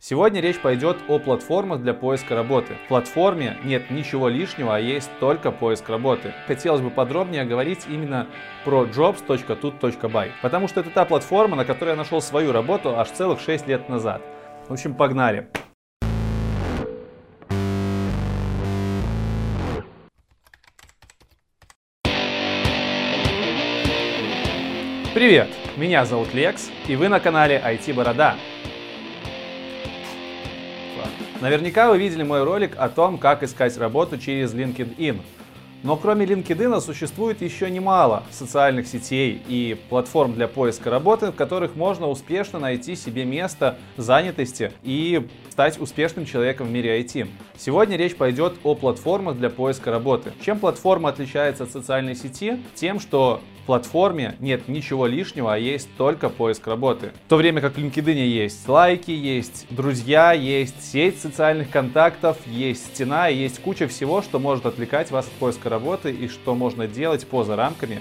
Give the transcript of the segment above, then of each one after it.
Сегодня речь пойдет о платформах для поиска работы. В платформе нет ничего лишнего, а есть только поиск работы. Хотелось бы подробнее говорить именно про jobs.tut.by, потому что это та платформа, на которой я нашел свою работу аж целых 6 лет назад. В общем, погнали. Привет, меня зовут Лекс, и вы на канале IT Борода. Наверняка вы видели мой ролик о том, как искать работу через LinkedIn. Но кроме LinkedIn существует еще немало социальных сетей и платформ для поиска работы, в которых можно успешно найти себе место занятости и стать успешным человеком в мире IT. Сегодня речь пойдет о платформах для поиска работы. Чем платформа отличается от социальной сети? Тем, что платформе нет ничего лишнего, а есть только поиск работы. В то время как в LinkedIn есть лайки, есть друзья, есть сеть социальных контактов, есть стена, есть куча всего, что может отвлекать вас от поиска работы и что можно делать поза рамками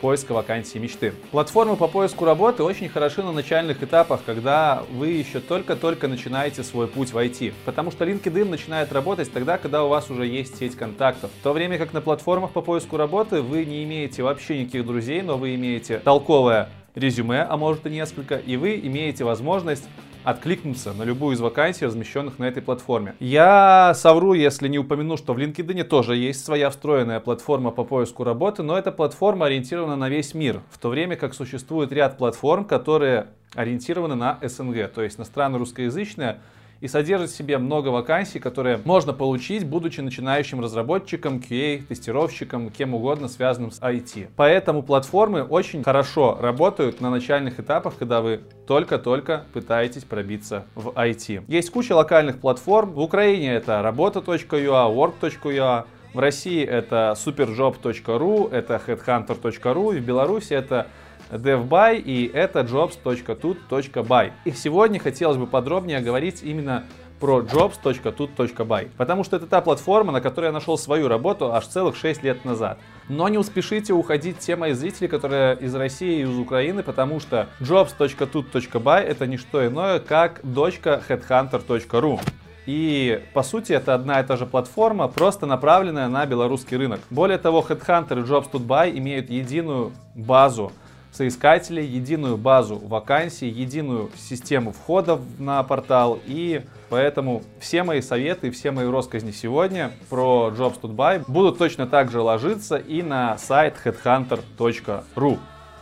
поиска вакансии мечты. Платформы по поиску работы очень хороши на начальных этапах, когда вы еще только-только начинаете свой путь в IT. Потому что LinkedIn начинает работать тогда, когда у вас уже есть сеть контактов. В то время как на платформах по поиску работы вы не имеете вообще никаких друзей, но вы имеете толковое резюме, а может и несколько, и вы имеете возможность откликнуться на любую из вакансий, размещенных на этой платформе. Я совру, если не упомяну, что в LinkedIn тоже есть своя встроенная платформа по поиску работы, но эта платформа ориентирована на весь мир, в то время как существует ряд платформ, которые ориентированы на СНГ, то есть на страны русскоязычные, и содержит в себе много вакансий, которые можно получить, будучи начинающим разработчиком, QA, тестировщиком, кем угодно, связанным с IT. Поэтому платформы очень хорошо работают на начальных этапах, когда вы только-только пытаетесь пробиться в IT. Есть куча локальных платформ. В Украине это работа.ua, work.ua, в России это superjob.ru, это headhunter.ru, в Беларуси это DevBuy и это jobs.tut.by. И сегодня хотелось бы подробнее говорить именно про jobs.tut.by, потому что это та платформа, на которой я нашел свою работу аж целых 6 лет назад. Но не успешите уходить те мои зрители, которые из России и из Украины, потому что jobs.tut.by это не что иное, как дочка headhunter.ru. И по сути это одна и та же платформа, просто направленная на белорусский рынок. Более того, Headhunter и Jobs.by имеют единую базу соискателей, единую базу вакансий, единую систему входов на портал. И поэтому все мои советы, все мои россказни сегодня про Jobs to Buy будут точно так же ложиться и на сайт headhunter.ru.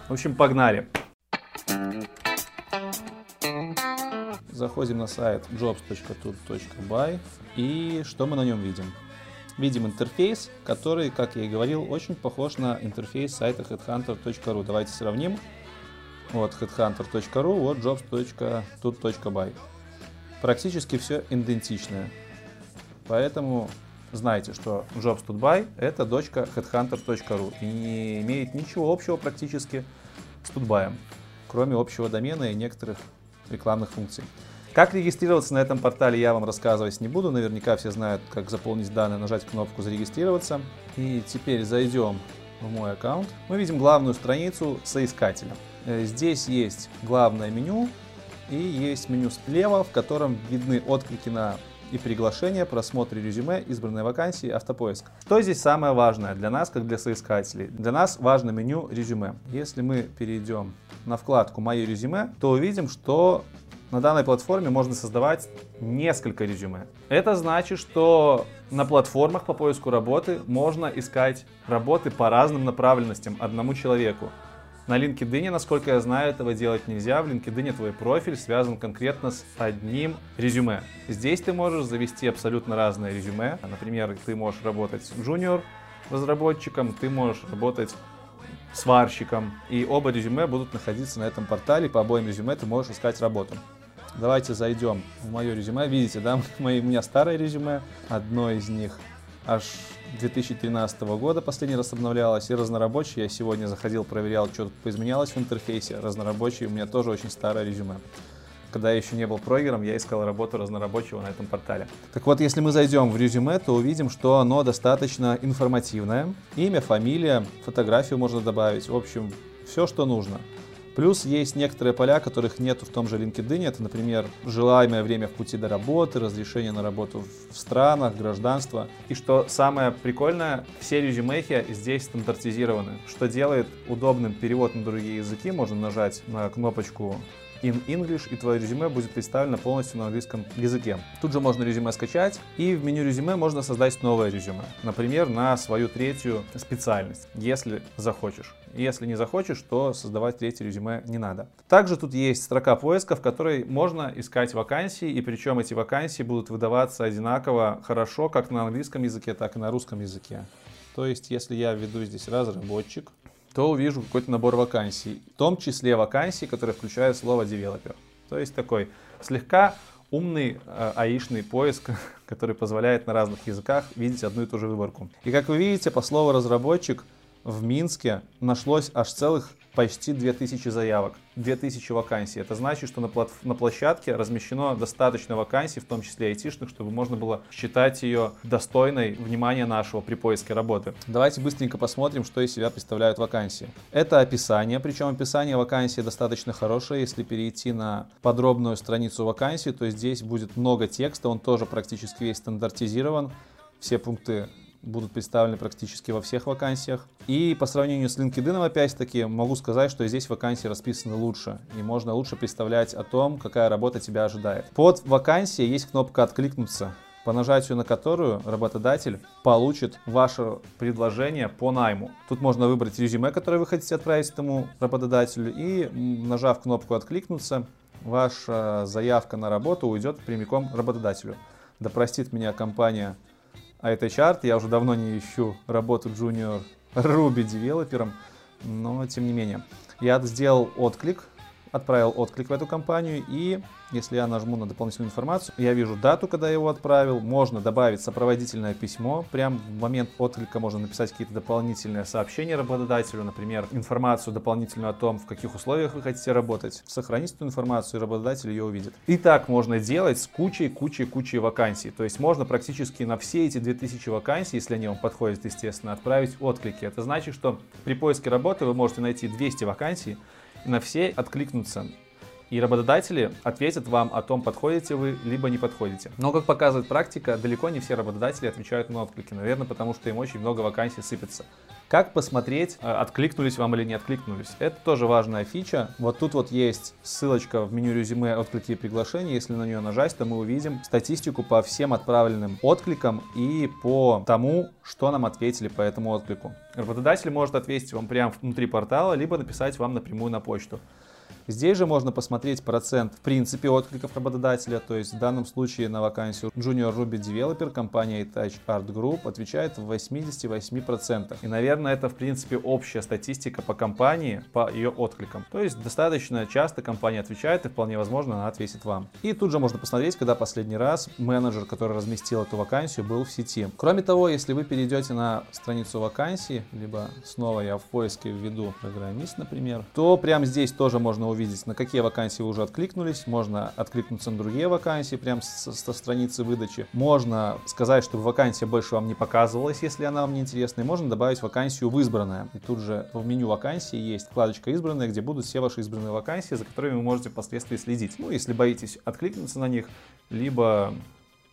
В общем, погнали. Заходим на сайт jobs.tut.by и что мы на нем видим? Видим интерфейс, который, как я и говорил, очень похож на интерфейс сайта headhunter.ru. Давайте сравним. Вот headhunter.ru, вот jobs.tut.by. Практически все идентичное. Поэтому знайте, что jobs.by это дочка headhunter.ru и не имеет ничего общего практически с Tutbuy, кроме общего домена и некоторых рекламных функций. Как регистрироваться на этом портале я вам рассказывать не буду. Наверняка все знают, как заполнить данные, нажать кнопку «Зарегистрироваться». И теперь зайдем в мой аккаунт. Мы видим главную страницу соискателя. Э, здесь есть главное меню и есть меню слева, в котором видны отклики на и приглашение, просмотр резюме, избранные вакансии, автопоиск. Что здесь самое важное для нас, как для соискателей? Для нас важно меню резюме. Если мы перейдем на вкладку «Мое резюме», то увидим, что на данной платформе можно создавать несколько резюме. Это значит, что на платформах по поиску работы можно искать работы по разным направленностям одному человеку. На LinkedIn, насколько я знаю, этого делать нельзя. В LinkedIn твой профиль связан конкретно с одним резюме. Здесь ты можешь завести абсолютно разное резюме. Например, ты можешь работать джуниор разработчиком, ты можешь работать сварщиком. И оба резюме будут находиться на этом портале. По обоим резюме ты можешь искать работу. Давайте зайдем в мое резюме. Видите, да, мои, у меня старое резюме. Одно из них аж 2013 года последний раз обновлялось. И разнорабочий я сегодня заходил, проверял, что тут поизменялось в интерфейсе. Разнорабочий у меня тоже очень старое резюме. Когда я еще не был прогером, я искал работу разнорабочего на этом портале. Так вот, если мы зайдем в резюме, то увидим, что оно достаточно информативное. Имя, фамилия, фотографию можно добавить. В общем, все, что нужно. Плюс есть некоторые поля, которых нет в том же LinkedIn. Это, например, желаемое время в пути до работы, разрешение на работу в странах, гражданство. И что самое прикольное, все резюмехи здесь стандартизированы, что делает удобным перевод на другие языки. Можно нажать на кнопочку in English, и твое резюме будет представлено полностью на английском языке. Тут же можно резюме скачать, и в меню резюме можно создать новое резюме. Например, на свою третью специальность, если захочешь. Если не захочешь, то создавать третье резюме не надо. Также тут есть строка поиска, в которой можно искать вакансии, и причем эти вакансии будут выдаваться одинаково хорошо как на английском языке, так и на русском языке. То есть, если я введу здесь разработчик, то увижу какой-то набор вакансий, в том числе вакансии, которые включают слово developer. То есть такой слегка умный э, аишный поиск, который позволяет на разных языках видеть одну и ту же выборку. И как вы видите, по слову разработчик в Минске нашлось аж целых почти 2000 заявок, 2000 вакансий. Это значит, что на, плат на площадке размещено достаточно вакансий, в том числе айтишных, чтобы можно было считать ее достойной внимания нашего при поиске работы. Давайте быстренько посмотрим, что из себя представляют вакансии. Это описание, причем описание вакансии достаточно хорошее. Если перейти на подробную страницу вакансии, то здесь будет много текста, он тоже практически весь стандартизирован. Все пункты будут представлены практически во всех вакансиях. И по сравнению с LinkedIn, опять-таки, могу сказать, что здесь вакансии расписаны лучше, и можно лучше представлять о том, какая работа тебя ожидает. Под вакансией есть кнопка «Откликнуться», по нажатию на которую работодатель получит ваше предложение по найму. Тут можно выбрать резюме, которое вы хотите отправить этому работодателю, и нажав кнопку «Откликнуться», ваша заявка на работу уйдет прямиком работодателю. Да простит меня компания а это чарт. Я уже давно не ищу работу junior Ruby девелопером, но тем не менее. Я сделал отклик отправил отклик в эту компанию, и если я нажму на дополнительную информацию, я вижу дату, когда я его отправил, можно добавить сопроводительное письмо, прям в момент отклика можно написать какие-то дополнительные сообщения работодателю, например, информацию дополнительную о том, в каких условиях вы хотите работать, сохранить эту информацию, и работодатель ее увидит. И так можно делать с кучей, кучей, кучей вакансий, то есть можно практически на все эти 2000 вакансий, если они вам подходят, естественно, отправить отклики. Это значит, что при поиске работы вы можете найти 200 вакансий, на все откликнутся. И работодатели ответят вам о том, подходите вы, либо не подходите. Но, как показывает практика, далеко не все работодатели отвечают на отклики. Наверное, потому что им очень много вакансий сыпется. Как посмотреть, э, откликнулись вам или не откликнулись? Это тоже важная фича. Вот тут вот есть ссылочка в меню резюме «Отклики и приглашения». Если на нее нажать, то мы увидим статистику по всем отправленным откликам и по тому, что нам ответили по этому отклику. Работодатель может ответить вам прямо внутри портала, либо написать вам напрямую на почту. Здесь же можно посмотреть процент в принципе откликов работодателя, то есть в данном случае на вакансию Junior Ruby Developer компания Touch Art Group отвечает в 88%. И, наверное, это в принципе общая статистика по компании, по ее откликам. То есть достаточно часто компания отвечает и вполне возможно она ответит вам. И тут же можно посмотреть, когда последний раз менеджер, который разместил эту вакансию, был в сети. Кроме того, если вы перейдете на страницу вакансии, либо снова я в поиске введу программист, например, то прямо здесь тоже можно увидеть, на какие вакансии вы уже откликнулись. Можно откликнуться на другие вакансии прямо со, со страницы выдачи. Можно сказать, чтобы вакансия больше вам не показывалась, если она вам не интересна. И можно добавить вакансию в избранное. И тут же в меню вакансии есть вкладочка избранные, где будут все ваши избранные вакансии, за которыми вы можете впоследствии следить. Ну, если боитесь откликнуться на них, либо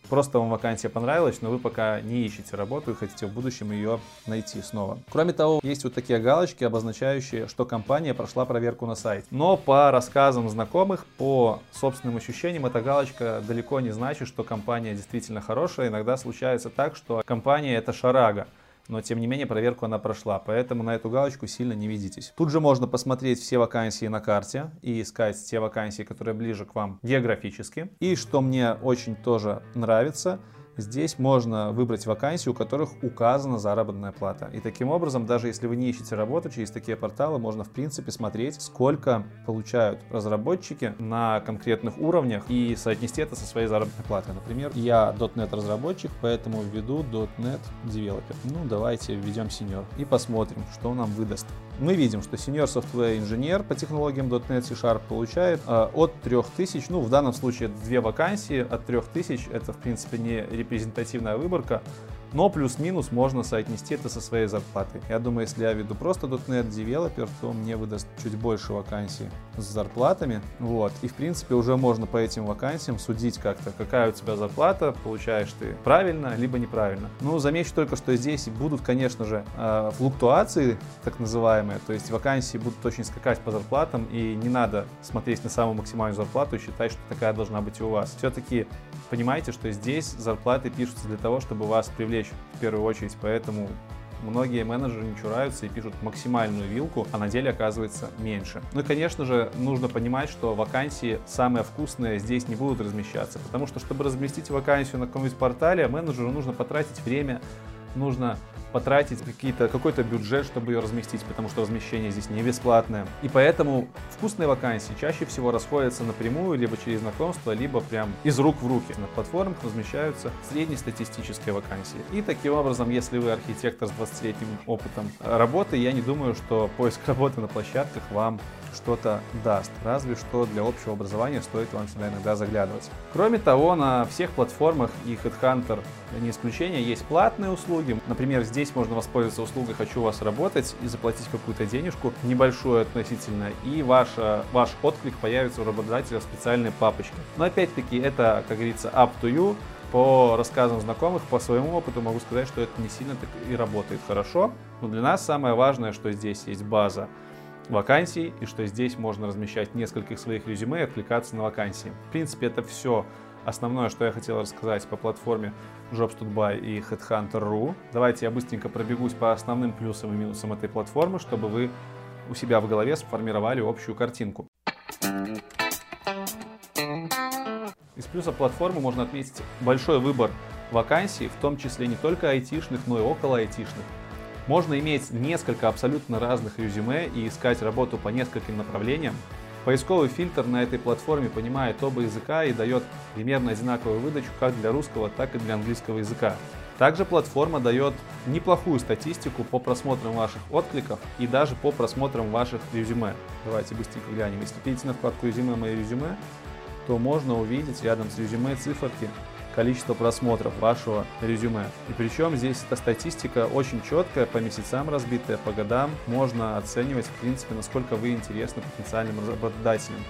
Просто вам вакансия понравилась, но вы пока не ищете работу и хотите в будущем ее найти снова. Кроме того, есть вот такие галочки, обозначающие, что компания прошла проверку на сайте. Но по рассказам знакомых, по собственным ощущениям, эта галочка далеко не значит, что компания действительно хорошая. Иногда случается так, что компания это шарага но тем не менее проверку она прошла, поэтому на эту галочку сильно не видитесь. Тут же можно посмотреть все вакансии на карте и искать те вакансии, которые ближе к вам географически. И что мне очень тоже нравится, Здесь можно выбрать вакансии, у которых указана заработная плата. И таким образом, даже если вы не ищете работу, через такие порталы можно в принципе смотреть, сколько получают разработчики на конкретных уровнях и соотнести это со своей заработной платой. Например, я .NET разработчик, поэтому введу .NET Developer. Ну, давайте введем senior и посмотрим, что нам выдаст. Мы видим, что senior software инженер по технологиям .NET C Sharp получает э, от 3000, ну, в данном случае две вакансии от 3000, это, в принципе, не репрезентативная выборка, но плюс-минус можно соотнести это со своей зарплатой. Я думаю, если я веду просто .NET Developer, то мне выдаст чуть больше вакансий с зарплатами. Вот. И, в принципе, уже можно по этим вакансиям судить как-то, какая у тебя зарплата, получаешь ты правильно, либо неправильно. Ну, замечу только, что здесь будут, конечно же, э, флуктуации, так называемые, то есть вакансии будут очень скакать по зарплатам, и не надо смотреть на самую максимальную зарплату и считать, что такая должна быть у вас. Все-таки понимаете, что здесь зарплаты пишутся для того, чтобы вас привлечь в первую очередь, поэтому Многие менеджеры не чураются и пишут максимальную вилку, а на деле оказывается меньше. Ну и, конечно же, нужно понимать, что вакансии самые вкусные здесь не будут размещаться, потому что, чтобы разместить вакансию на каком-нибудь портале, менеджеру нужно потратить время, нужно потратить какой-то бюджет, чтобы ее разместить, потому что размещение здесь не бесплатное. И поэтому вкусные вакансии чаще всего расходятся напрямую, либо через знакомство, либо прям из рук в руки. На платформах размещаются среднестатистические вакансии. И таким образом, если вы архитектор с 20-летним опытом работы, я не думаю, что поиск работы на площадках вам что-то даст. Разве что для общего образования стоит вам сюда иногда заглядывать. Кроме того, на всех платформах и HeadHunter не исключение, есть платные услуги. Например, здесь можно воспользоваться услугой «Хочу у вас работать» и заплатить какую-то денежку, небольшую относительно, и ваша, ваш отклик появится у работодателя в специальной папочке. Но опять-таки это, как говорится, up to you по рассказам знакомых, по своему опыту могу сказать, что это не сильно так и работает хорошо. Но для нас самое важное, что здесь есть база вакансий, и что здесь можно размещать несколько своих резюме и откликаться на вакансии. В принципе, это все основное, что я хотел рассказать по платформе Jobs.by и Headhunter.ru. Давайте я быстренько пробегусь по основным плюсам и минусам этой платформы, чтобы вы у себя в голове сформировали общую картинку. Из плюса платформы можно отметить большой выбор вакансий, в том числе не только айтишных, но и около айтишных. Можно иметь несколько абсолютно разных резюме и искать работу по нескольким направлениям. Поисковый фильтр на этой платформе понимает оба языка и дает примерно одинаковую выдачу как для русского, так и для английского языка. Также платформа дает неплохую статистику по просмотрам ваших откликов и даже по просмотрам ваших резюме. Давайте быстренько глянем. Если перейти на вкладку резюме «Мои резюме», то можно увидеть рядом с резюме циферки количество просмотров вашего резюме. И причем здесь эта статистика очень четкая, по месяцам разбитая, по годам. Можно оценивать, в принципе, насколько вы интересны потенциальным работодателям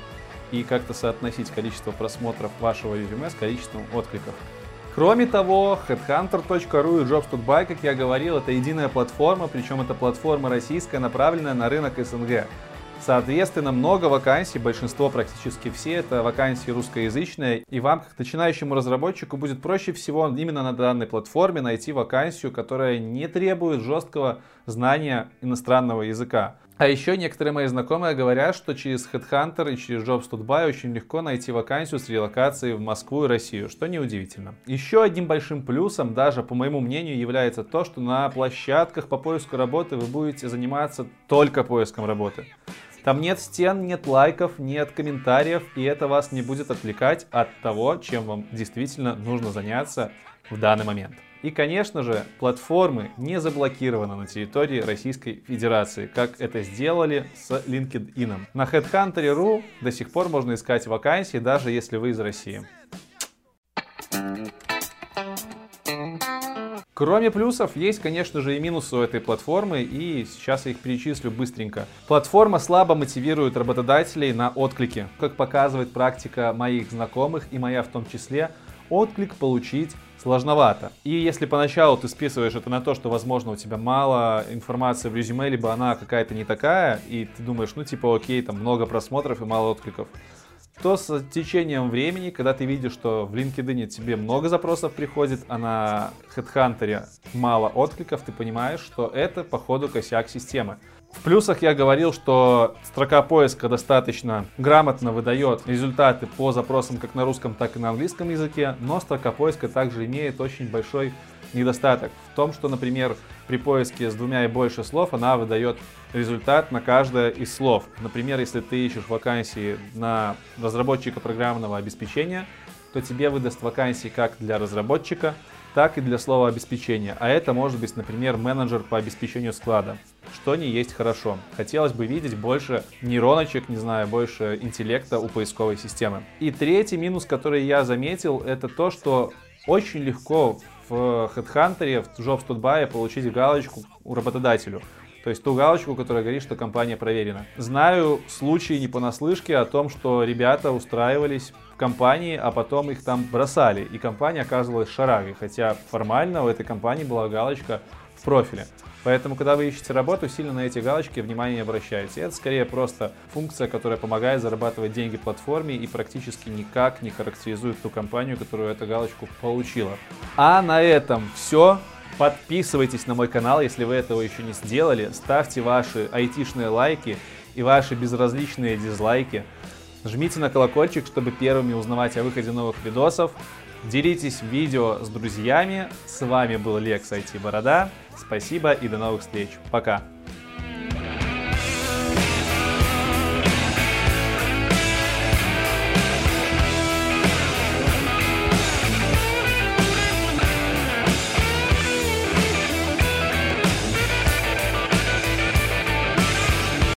и как-то соотносить количество просмотров вашего резюме с количеством откликов. Кроме того, headhunter.ru и jobs.by, как я говорил, это единая платформа, причем это платформа российская, направленная на рынок СНГ. Соответственно, много вакансий, большинство, практически все, это вакансии русскоязычные, и вам, как начинающему разработчику, будет проще всего именно на данной платформе найти вакансию, которая не требует жесткого знания иностранного языка. А еще некоторые мои знакомые говорят, что через Headhunter и через Jobs.by очень легко найти вакансию с релокацией в Москву и Россию, что неудивительно. Еще одним большим плюсом, даже по моему мнению, является то, что на площадках по поиску работы вы будете заниматься только поиском работы. Там нет стен, нет лайков, нет комментариев, и это вас не будет отвлекать от того, чем вам действительно нужно заняться в данный момент. И, конечно же, платформы не заблокированы на территории Российской Федерации, как это сделали с LinkedIn. На HeadHunter.ru до сих пор можно искать вакансии, даже если вы из России. Кроме плюсов, есть, конечно же, и минусы у этой платформы, и сейчас я их перечислю быстренько. Платформа слабо мотивирует работодателей на отклики. Как показывает практика моих знакомых, и моя в том числе, отклик получить сложновато. И если поначалу ты списываешь это на то, что, возможно, у тебя мало информации в резюме, либо она какая-то не такая, и ты думаешь, ну, типа, окей, там много просмотров и мало откликов, то с течением времени, когда ты видишь, что в LinkedIn тебе много запросов приходит, а на HeadHunter мало откликов, ты понимаешь, что это, походу, косяк системы. В плюсах я говорил, что строка поиска достаточно грамотно выдает результаты по запросам как на русском, так и на английском языке, но строка поиска также имеет очень большой недостаток в том, что, например, при поиске с двумя и больше слов она выдает результат на каждое из слов. Например, если ты ищешь вакансии на разработчика программного обеспечения, то тебе выдаст вакансии как для разработчика, так и для слова обеспечения. А это может быть, например, менеджер по обеспечению склада, что не есть хорошо. Хотелось бы видеть больше нейроночек, не знаю, больше интеллекта у поисковой системы. И третий минус, который я заметил, это то, что очень легко в HeadHunter, в Jobs to Buy получить галочку у работодателю. То есть ту галочку, которая говорит, что компания проверена. Знаю случаи не понаслышке о том, что ребята устраивались в компании, а потом их там бросали, и компания оказывалась шарагой, хотя формально у этой компании была галочка профиле. Поэтому, когда вы ищете работу, сильно на эти галочки внимание не обращайте. Это скорее просто функция, которая помогает зарабатывать деньги платформе и практически никак не характеризует ту компанию, которую эту галочку получила. А на этом все. Подписывайтесь на мой канал, если вы этого еще не сделали. Ставьте ваши айтишные лайки и ваши безразличные дизлайки. Жмите на колокольчик, чтобы первыми узнавать о выходе новых видосов. Делитесь видео с друзьями. С вами был Лекс IT Борода. Спасибо и до новых встреч. Пока.